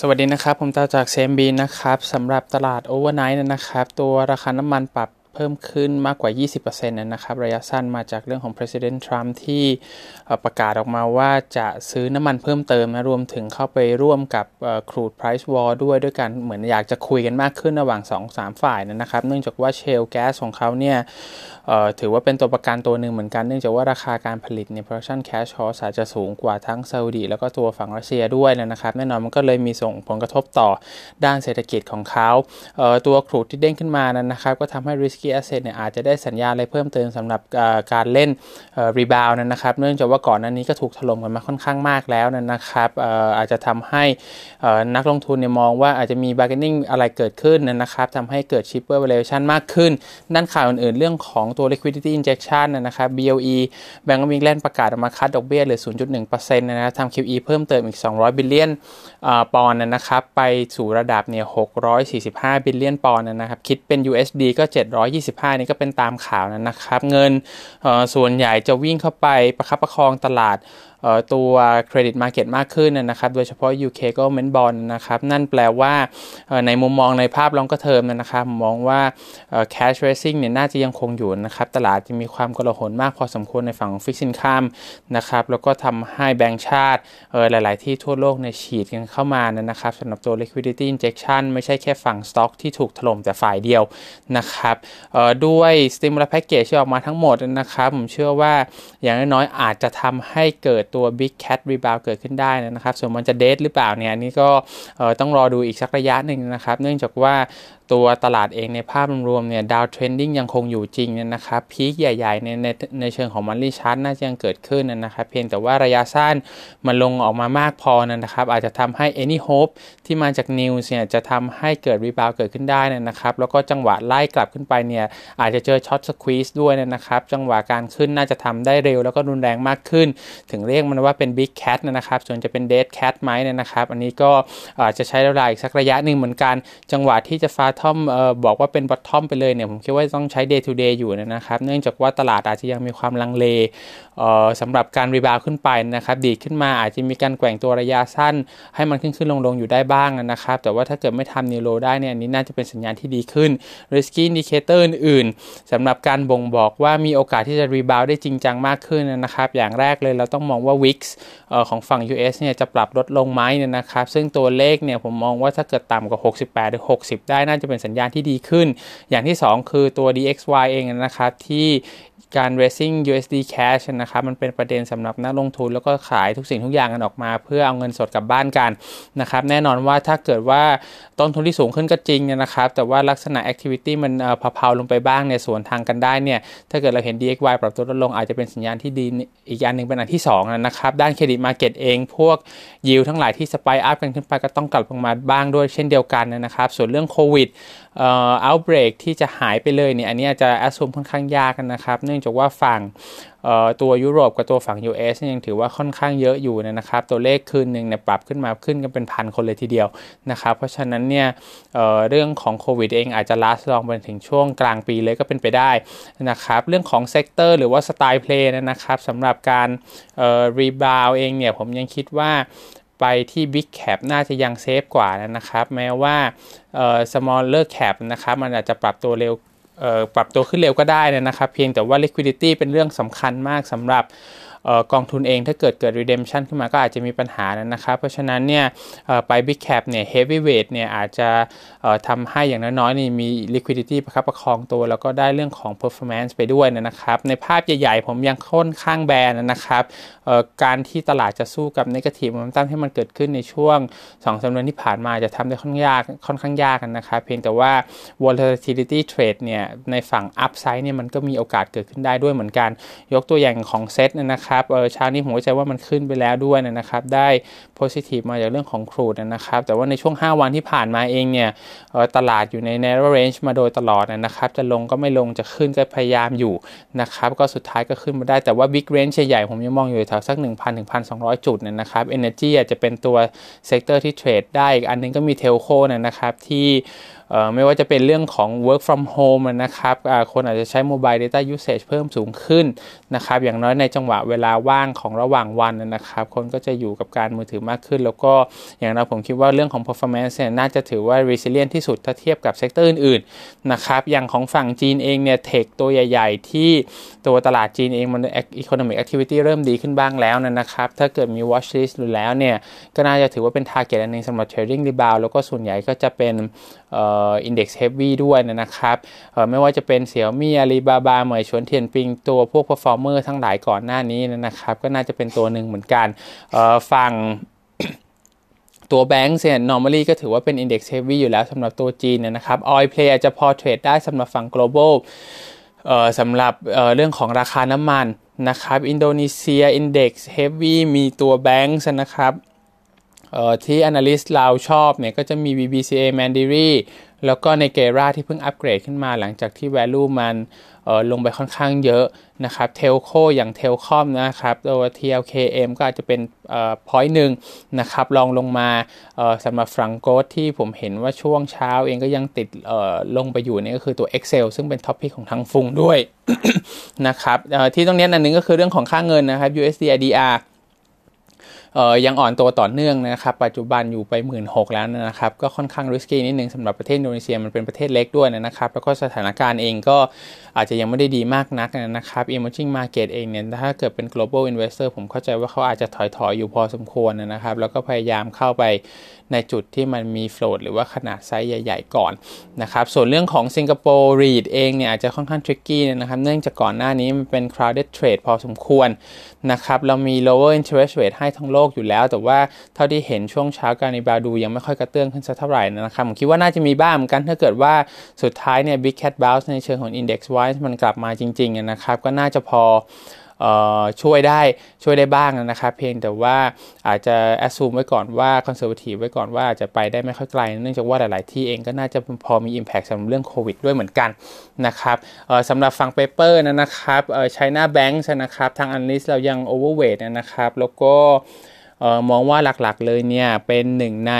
สวัสดีนะครับ ผมตาจากเซมบีนะครับสำหรับตลาด overnight นะครับ ตัวราคาน้ำมันปรับ เพิ่มขึ้นมากกว่า 20%นะครับ ระยะสั้นมาจากเรื่องของ President Trump ที่ประกาศออกมาว่าจะซื้อน้ำมันเพิ่มเติมนะ รวมถึงเข้าไปร่วมกับ crude price war ด้วยด้วยกันเหมือนอยากจะคุยกันมากขึ้นระหว่าง 2-3 ฝ่ายนะครับ เนื่องจากว่า shale gas ของเขาเนี่ยถือว่าเป็นตัวประกันตัวหนึ่งเหมือนกัน เนื่องจากว่าราคาการผลิตเนี่ย production cash cost อาจจะสูงกว่าทั้งซาอุดีแล้วก็ตัวฝั่งรัสเซียด้วยนะครับ แน่นอนมันก็เลยมีส่งผลกระทบต่อด้านเศรษฐกิจของเขาตัว crude ที่เด้งขึ้นมานั้นนะครับก็ทำให้ risky asset เนี่ยอาจจะได้สัญญาณอะไรเพิ่มเติมสำหรับการเล่น rebound นะครับ เนื่องจากว่าก่อนหน้านี้ก็ถูกถล่มกันมาค่อนข้างมากแล้วนะครับอาจจะทำให้นักลงทุนเนี่ยมองว่าอาจจะมี bargaining อะไรเกิดขึ้นนะครับทำให้เกิด cheaper valuation มากขึ้น ด้านข่าวอื่นๆ เรื่องของตัว liquidity injection นะครับ BOE Bank of England ประกาศออกมา cut ดอกเบี้ยเหลือ 0.1%นะครับทำ QE เพิ่มเติมอีก 200 billionปอนด์นะครับไปสู่ระดับเนี่ย645 billion ปอนด์นะครับคิดเป็น USD ก็ 700 725 นี่ก็เป็นตามข่าวนั่นนะครับ เงินส่วนใหญ่จะวิ่งเข้าไปประคับประคองตลาด ตัว credit market มากขึ้นนะครับโดยเฉพาะ UK Government Bond นะครับนั่นแปลว่าในมุมมองในภาพ longer term นะครับมองว่า cash raising เนี่ยน่าจะยังคงอยู่นะครับตลาดจะมีความกังวลมากพอสมควรในฝั่งของ fixed income นะครับแล้วก็ทำให้แบงก์ชาติหลาย ๆ ที่ทั่วโลกในฉีดกันเข้ามานะครับสำหรับตัว liquidity injection ไม่ใช่แค่ฝั่ง stock ที่ถูกถล่มแต่ฝ่ายเดียวนะครับด้วย stimulus package ที่ออกมาทั้งหมดนะครับผมเชื่อว่าอย่างน้อยๆอาจจะทำให้เกิดตัว Big Cat Rebound เกิดขึ้นได้นะครับ ส่วนมันจะ dead หรือเปล่าเนี่ยนี่ก็ต้องรอดูอีกสักระยะหนึ่งนะครับ เนื่องจากว่า ตัวตลาดเองในภาพรวมเนี่ย down trending ยังคงอยู่จริงนะครับ peak ใหญ่ๆในในในเชิงของ monthly chart น่าจะยังเกิดขึ้นนะครับ เพียงแต่ว่าระยะสั้นมันลงออกมามากพอนะครับ อาจจะทำให้ any hope ที่มาจาก news เนี่ยจะทำให้เกิด rebound เกิดขึ้นได้นะครับ แล้วก็จังหวะไล่กลับขึ้นไปเนี่ยอาจจะเจอ short squeeze ด้วยนะครับ จังหวะการขึ้นน่าจะทำได้เร็ว แล้วก็รุนแรงมากขึ้น ถึงเรียกมันว่าเป็น big cat นะครับ ส่วนจะเป็น dead cat ไหมนะครับ อันนี้ก็อาจจะใช้เวลาอีกสักระยะหนึ่งเหมือนกัน จังหวะที่จะ confirm เออบอกว่าเป็น bottom ไปเลยเนี่ยผมคิดว่าต้องใช้ day to day อยู่นะครับ เนื่องจากว่าตลาดอาจจะยังมีความลังเล สำหรับการ rebound ขึ้นไปนะครับ ดีขึ้นมาอาจจะมีการแกว่งตัวระยะสั้น ให้มันขึ้นขึ้นลงลงอยู่ได้บ้างนะครับ แต่ว่าถ้าเกิดไม่ทำ new low ได้เนี่ยอันนี้น่าจะเป็นสัญญาณที่ดีขึ้น risk indicator อื่นๆสำหรับการบ่งบอกว่ามีโอกาสที่จะ rebound ได้จริงจังมากขึ้นนะครับ อย่างแรกเลยเราต้องมองว่า VIX ของฝั่ง US เนี่ยจะปรับลดลงไหมเนี่ยนะครับ ซึ่งตัวเลขเนี่ยผมมองว่าถ้าเกิดต่ำกว่า 68 หรือ 60 ได้น่าจะเป็นสัญญาณที่ดีขึ้น อย่างที่ 2 คือตัว DXY เองนะครับที่ การ raising USD cash นะครับมันเป็นประเด็นสำหรับนักลงทุน แล้วก็ขายทุกสิ่งทุกอย่างกันออกมา เพื่อเอาเงินสดกลับบ้านกันนะครับแน่นอนว่าถ้าเกิดว่าต้นทุนที่สูงขึ้นก็จริงนะครับ แต่ว่าลักษณะ activity มันเพาๆลงไปบ้างเนี่ยสวนทางกันได้เนี่ยถ้าเกิดเราเห็น DXY ปรับตัวลดลงอาจจะเป็นสัญญาณที่ดีอีกอย่างหนึ่งเป็นอันที่2นะครับด้านเครดิตมาเก็ตเอง พวกยิวทั้งหลายที่ spike up กันขึ้นไปก็ต้องกลับลงมาบ้างด้วยเช่นเดียวกันนะครับ ส่วนเรื่องโควิดเอ่อ outbreak ที่จะหายไปเลยเนี่ยอันนี้อาจจะ assume ค่อนข้างยากนะครับเนื่องจากว่าฝั่งตัวยุโรปกับตัวฝั่ง US ยังถือว่าค่อนข้างเยอะอยู่นะครับ ตัวเลขคืนหนึ่งเนี่ยปรับขึ้นมาขึ้นกันเป็นพันคนเลยทีเดียวนะครับ เพราะฉะนั้นเนี่ยเรื่องของโควิดเองอาจจะ last long ไปถึงช่วงกลางปีเลยก็เป็นไปได้นะครับ เรื่องของ sector หรือว่า style play นะครับสำหรับการรีบาวเองเนี่ยผมยังคิดว่าไปที่ Big Cap น่าจะยังเซฟกว่านะครับ แม้ว่า Smaller Cap นะครับ มันอาจจะปรับตัวเร็ว ปรับตัวขึ้นเร็วก็ได้นะครับ เพียงแต่ว่า liquidity เป็นเรื่องสำคัญมากสำหรับ กองทุนเองถ้าเกิดเกิด redemption ขึ้นมาก็อาจจะมีปัญหานะครับ เพราะฉะนั้นเนี่ยไป big cap เนี่ย heavyweight เนี่ยอาจจะทำให้อย่างน้อยๆนี่มี liquidity ประคับประคองตัว แล้วก็ได้เรื่องของ performance ไปด้วยนะครับ ในภาพใหญ่ๆ ผมยังค่อนข้างแบนนะครับการที่ตลาดจะสู้กับ negative momentum ที่มันเกิดขึ้นในช่วง2สัปดาห์ที่ผ่านมาจะทำได้ค่อนข้างยากค่อนข้างยากนะครับเพียงแต่ว่า volatility trade เนี่ยในฝั่ง upside เนี่ยมันก็มีโอกาสเกิดขึ้นได้ด้วยเหมือนกัน ยกตัวอย่างของเซตนะครับครับเช้านี้ผมก็ใจว่ามันขึ้นไปแล้วด้วยนะครับได้ positive มาจากเรื่องของครูดนะครับแต่ว่าในช่วง 5 วันที่ผ่านมาเองเนี่ยตลาดอยู่ใน narrow range มาโดยตลอดนะครับจะลงก็ไม่ลงจะขึ้นก็พยายามอยู่นะครับก็สุดท้ายก็ขึ้นมาได้แต่ว่า big range ใหญ่ๆผมยังมองอยู่แถวสัก 1,000ถึง1,200 จุดนะครับ energy อาจจะเป็นตัว sector ที่ trade ได้อีกอันนึงก็มี telco นะครับที่ ไม่ว่าจะเป็นเรื่องของ work from home นะครับคนอาจจะใช้ mobile data usage เพิ่มสูงขึ้นนะครับ อย่างน้อยในจังหวะเวลาว่างของระหว่างวันนะครับ คนก็จะอยู่กับการมือถือมากขึ้น แล้วก็อย่างเราผมคิดว่าเรื่องของ performance เนี่ยน่าจะถือว่า resilient ที่สุดถ้าเทียบกับ sector อื่นๆนะครับ อย่างของฝั่งจีนเองเนี่ยเทคตัวใหญ่ ๆ ที่ตัวตลาดจีนเองมัน economic activity เริ่มดีขึ้นบ้างแล้วนะครับ ถ้าเกิดมี watch list อยู่แล้วเนี่ยก็น่าจะถือว่าเป็น target อันนึงสำหรับ trading rebound แล้วก็ส่วนใหญ่ก็จะเป็นอิอินเด็กซ์เฮฟวี่ด้วยนะครับไม่ว่าจะเป็นเสี่ยวมี่อาลีบาบาเหมยชวนเทียนปิงตัวพวก performer ทั้งหลายก่อนหน้านี้นะครับ ก็น่าจะเป็นตัวหนึ่งเหมือนกันฝั่งตัวแบงก์เนี่ย normally ก็ถือว่าเป็น index heavy อยู่แล้วสำหรับตัวจีนนะครับ oil play อาจจะพอ trade ได้สำหรับฝั่ง global สำหรับเรื่องของราคาน้ำมันนะครับ อินโดนีเซีย index heavy มีตัวแบงก์นะครับที่ analyst เราชอบเนี่ยก็จะมี BBCA Mandiri แล้วก็ Negara ที่เพิ่งอัปเกรดขึ้นมาหลังจากที่ value มันลงไปค่อนข้างเยอะนะครับ telco อย่าง Telkom นะครับตัว TLKM ก็อาจจะเป็นพอยต์หนึ่งนะครับลองลงมาสำหรับฟรังโกสที่ผมเห็นว่าช่วงเช้าเองก็ยังติดลงไปอยู่นี่ก็คือตัว Excel ซึ่งเป็นท็อปพิกของทางฟุงด้วยนะครับที่ตรงนี้นันนึงก็คือเรื่องของค่าเงินนะครับ USD IDR ยังอ่อนตัวต่อเนื่องนะครับ ปัจจุบันอยู่ไป 1 6ื่นแล้วนะครับ ก็ค่อนข้างริสกี้นิดนึงสำหรับประเทศอินโดนีเซียมันเป็นประเทศเล็กด้วยนะครับ แล้วก็สถานการณ์เองก็อาจจะยังไม่ได้ดีมากนักนะครับ emerging market เองเนี่ยถ้าเกิดเป็น global investor ผมเข้าใจว่าเขาอาจจะถอยๆออกยู่พอสมควรนะครับ แล้วก็พยายามเข้าไป ในจุดที่มันมี float หรือว่าขนาดไซส์ใหญ่ ๆ ก่อนนะครับส่วนเรื่องของสิงคโปร์ REIT เองเนี่ยอาจจะค่อนข้าง tricky นะครับเนื่องจากก่อนหน้านี้มันเป็น crowded trade พอสมควรนะครับเรามี lower interest rate ให้ทั้งโลกอยู่แล้ว แต่ว่าเท่าที่เห็นช่วงเช้าการนิบาดูยังไม่ค่อยกระเตื้องขึ้นสักเท่าไหร่นะครับผมคิดว่าน่าจะมีบ้างเหมือนกันถ้าเกิดว่าสุดท้ายเนี่ย big cat bounce ในเชิงของ index wise มันกลับมาจริงๆนะครับก็น่าจะพอ ช่วยได้ช่วยได้บ้างนะครับเพียงแต่ว่าอาจจะ assume ไว้ก่อนว่า conservative ไว้ก่อนว่าอาจจะไปได้ไม่ค่อยไกล เนื่องจากว่าหลาย ๆ ที่เองก็น่าจะพอมี Impact สำหรับเรื่องโควิดด้วยเหมือนกันนะครับสำหรับฝั่ง paper นะครับใช้หน้าแบงค์นะครับทาง analyst เรายัง overweight นะครับแล้วก็มองว่าหลัก ๆ เลยเนี่ยเป็นหนึ่งใน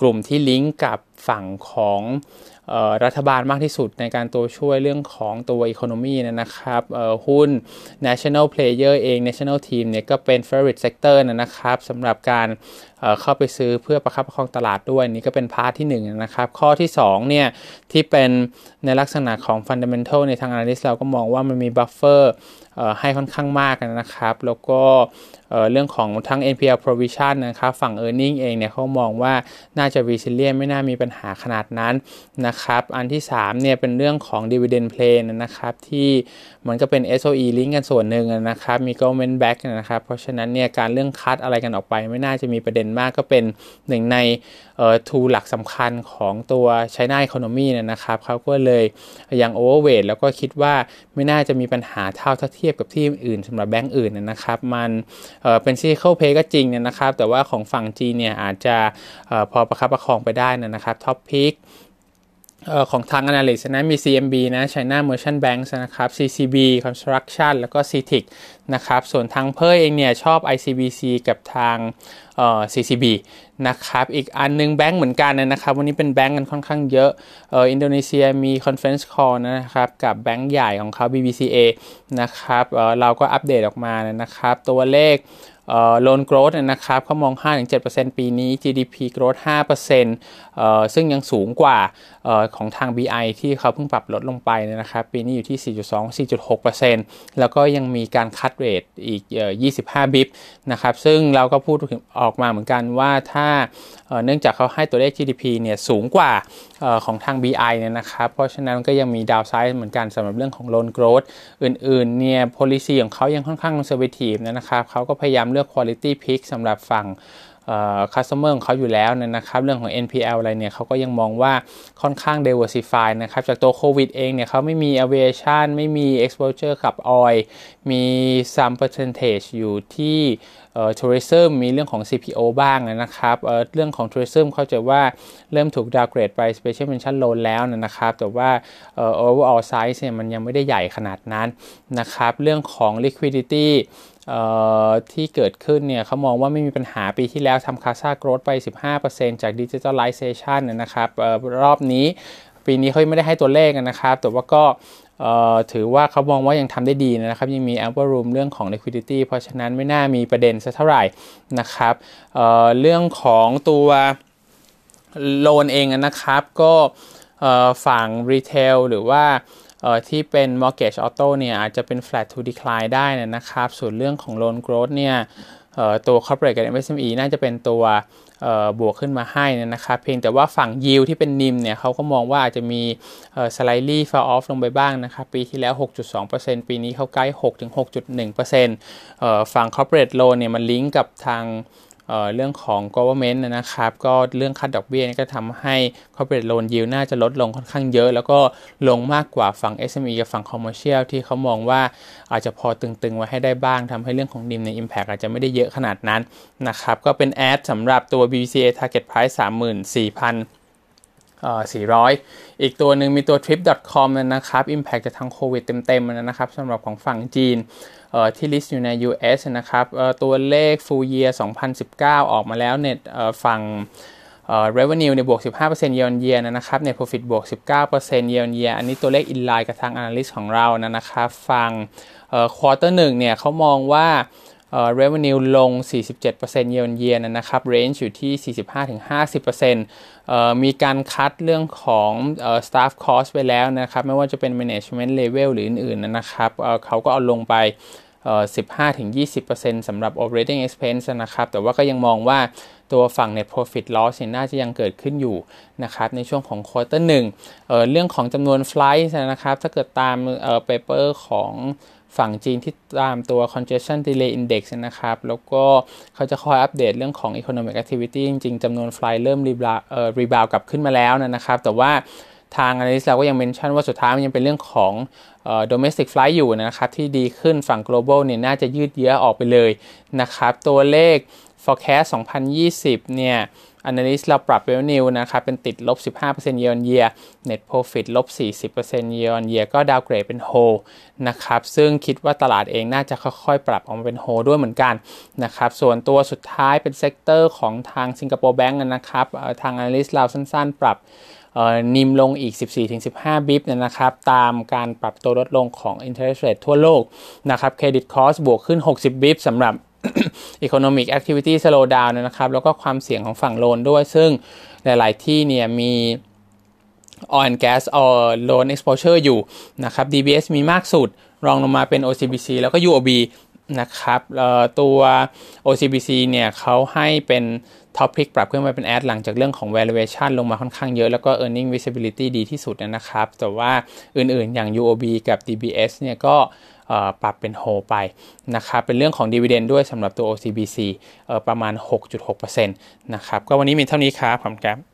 กลุ่มที่ลิงก์กับฝั่งของ รัฐบาลมากที่สุดในการตัวช่วยเรื่องของตัว economy นะครับหุ้น national player เอง national team เนี่ยก็เป็น favorite sector นะครับสำหรับการเข้าไปซื้อเพื่อประคับประคองตลาดด้วยนี่ก็เป็น part ที่1นะครับ ข้อที่2เนี่ยที่เป็นในลักษณะของ fundamental ในทาง analyst เราก็มองว่ามันมี buffer ให้ค่อนข้างมากนะครับ แล้วก็เรื่องของทั้ง NPL provision นะครับฝั่ง earning เองเนี่ยเขามองว่าน่าจะ resilient ไม่น่ามีปัญหาขนาดนั้นนะครับอันที่3เนี่ยเป็นเรื่องของ dividend play นะครับที่มันก็เป็น SOE link กันส่วนหนึ่งนะครับมี government back นะครับเพราะฉะนั้นเนี่ยการเรื่องคัดอะไรกันออกไป ไม่น่าจะมีประเด็นมากก็เป็นหนึ่งในทูหลักสำคัญของตัว China Economy นะครับเขาก็เลยยัง overweight แล้วก็คิดว่าไม่น่าจะมีปัญหาเท่าถ้าเทียบกับที่อื่นสำหรับแบงก์อื่นนะครับ มันเป็น cyclical play ก็จริงนะครับ แต่ว่าของฝั่งจีนเนี่ยอาจจะพอประคับประคองไปได้นะครับ top pick ของทาง Analyst นะมี CMB นะ China Merchant Bank นะครับ CCB Construction แล้วก็ CITIC นะครับ ส่วนทางเพอเองเนี่ยชอบ ICBC กับทาง CCB นะครับ อีกอันนึงแบงก์เหมือนกันนะครับ วันนี้เป็นแบงก์กันค่อนข้างเยอะอินโดนีเซียมี Conference Call นะครับ กับแบงก์ใหญ่ของเขา BBCA นะครับเราก็อัปเดตออกมานะครับ ตัวเลข loan growth นะครับเขามอง 5-7%ปีนี้ GDP growth 5%ซึ่งยังสูงกว่าของทาง BI ที่เขาเพิ่งปรับลดลงไปนะครับ ปีนี้อยู่ที่ 4.2-4.6%แล้วก็ยังมีการ cut rate อีก 25 bip นะครับ ซึ่งเราก็พูดออกมาเหมือนกันว่าถ้าเนื่องจากเขาให้ตัวเลข GDP เนี่ยสูงกว่าของทาง BI เนี่ยนะครับ เพราะฉะนั้นก็ยังมี downside เหมือนกันสำหรับเรื่องของ loan growth อื่นๆเนี่ย policy ของเขายังค่อนข้าง conservative นะครับเขาก็พยายามเลือก quality pick สำหรับฝั่ง customer ของเขาอยู่แล้วนะครับเรื่องของ NPL อะไรเนี่ยเขาก็ยังมองว่าค่อนข้าง diversify นะครับจากตัวโควิดเองเนี่ยเขาไม่มี aviation ไม่มี exposure กับ oil มี some percentage อยู่ที่ทัวริซึมมีเรื่องของ CPO บ้างนะครับเเรื่องของทัวริซึมเข้าใจว่าเริ่มถูกดาวเกรดไป Special Mention Loan แล้วนะครับแต่ว่า overall size เนี่ยมันยังไม่ได้ใหญ่ขนาดนั้นนะครับเรื่องของ liquidity ที่เกิดขึ้นเนี่ยเขามองว่าไม่มีปัญหาปีที่แล้วทำคาซาโกรดไป 15%จากดิจิทัลไลเซชันนะครับรอบนี้ปีนี้เขาไม่ได้ให้ตัวเลขนะครับ แต่ว่าก็ถือว่าเขามองว่ายังทำได้ดีนะครับ ยังมี ample room เรื่องของ liquidity เพราะฉะนั้นไม่น่ามีประเด็นสักเท่าไหร่นะครับเเรื่องของตัวโลนเองนะครับ ก็ฝั่ง retail หรือว่า ที่เป็น mortgage auto เนี่ยอาจจะเป็น flat to decline ได้นะครับ ส่วนเรื่องของ loan growth เนี่ยตัว corporate กับ MSME น่าจะเป็นตัวบวกขึ้นมาให้นะครับ เพียงแต่ว่าฝั่งยิวที่เป็นนิมเนี่ยเขาก็มองว่าอาจจะมี slightly fall off ลงไปบ้างนะครับ ปีที่แล้ว 6.2%ปีนี้เขาใกล้ 6-6.1%ฝั่ง corporate loan เนี่ยมันลิงก์กับทาง เรื่องของ government นะครับ ก็เรื่องคัดดอกเบี้ยก็ทำให้ corporate loan yield น่าจะลดลงค่อนข้างเยอะ แล้วก็ลงมากกว่าฝั่ง SME กับฝั่ง commercial ที่เขามองว่าอาจจะพอตึงๆไว้ให้ได้บ้างทำให้เรื่องของดิมใน impact อาจจะไม่ได้เยอะขนาดนั้นนะครับ ก็เป็นแอดสำหรับตัว BBCA target price 34,000 400 อีกตัวหนึ่งมีตัว trip.com นะครับ impact จากทางโควิดเต็มๆนะครับสำหรับของฝั่งจีนที่ลิสต์อยู่ใน US นะครับตัวเลข full year 2019 ออกมาแล้วเน็ตฝั่ง revenue เนี่ยบวก 15% year on year นะครับ net profit บวก 19% year on year อันนี้ตัวเลข in line กับทาง analyst ของเรานะครับฝั่ง quarter 1เนี่ยเขามองว่า revenue ลง 47% year on year นะครับ range อยู่ที่ 45-50%มีการคัดเรื่องของ staff cost ไปแล้วนะครับ ไม่ว่าจะเป็น management level หรืออื่นๆนะครับเขาก็เอาลงไป15-20%สำหรับ operating expense นะครับ แต่ว่าก็ยังมองว่าตัวฝั่ง net profit loss น่าจะยังเกิดขึ้นอยู่นะครับ ในช่วงของ quarter 1เเรื่องของจำนวน flight นะครับ ถ้าเกิดตาม paper ของ ฝั่งจีนที่ตามตัว congestion delay index นะครับ แล้วก็เขาจะคอยอัปเดตเรื่องของ economic activity จริงๆจำนวน flight เริ่ม rebound เอ่อ rebound กลับขึ้นมาแล้วนะครับ แต่ว่าทาง analyst เราก็ยัง mention ว่าสุดท้ายมันยังเป็นเรื่องของเอ่อ domestic flight อยู่นะครับ ที่ดีขึ้นฝั่ง global เนี่ยน่าจะยืดเยื้อออกไปเลยนะครับ ตัวเลข forecast 2020 เนี่ย Analyst เราปรับ Revenue นะครับเป็นติดลบ 15% year on year Net Profit ลบ 40% year on year ก็ downgrade เป็น Hold นะครับซึ่งคิดว่าตลาดเองน่าจะค่อยๆ ปรับออกมาเป็น Hold ด้วยเหมือนกันนะครับส่วนตัวสุดท้ายเป็น sector ของทางสิงคโปร์แบงก์นะครับทาง Analyst เราสั้นๆ ปรับนิมลงอีก 14-15 บิปนะครับ ตามการปรับตัวลดลงของ interest rate ทั่วโลกนะครับ credit cost บวกขึ้น 60 บิปสำหรับ economic activity slow down นะครับ แล้วก็ความเสี่ยงของฝั่งโลนด้วย ซึ่งหลาย ๆ ที่เนี่ยมี oil and gas or loan exposure อยู่นะครับ DBS มีมากสุด รองลงมาเป็น OCBC แล้วก็ UOB นะครับตัว OCBC เนี่ยเขาให้เป็น top pick ปรับขึ้นมาเป็น Add หลังจากเรื่องของ valuation ลงมาค่อนข้างเยอะ แล้วก็ earning visibility ดีที่สุดนะครับ แต่ว่าอื่นๆอย่าง UOB กับ DBS เนี่ยก็ ปรับเป็นโฮไปนะครับเป็นเรื่องของ dividend ด้วยสำหรับตัว OCBC ประมาณ 6.6%นะครับก็วันนี้มีเท่านี้ครับผมครับ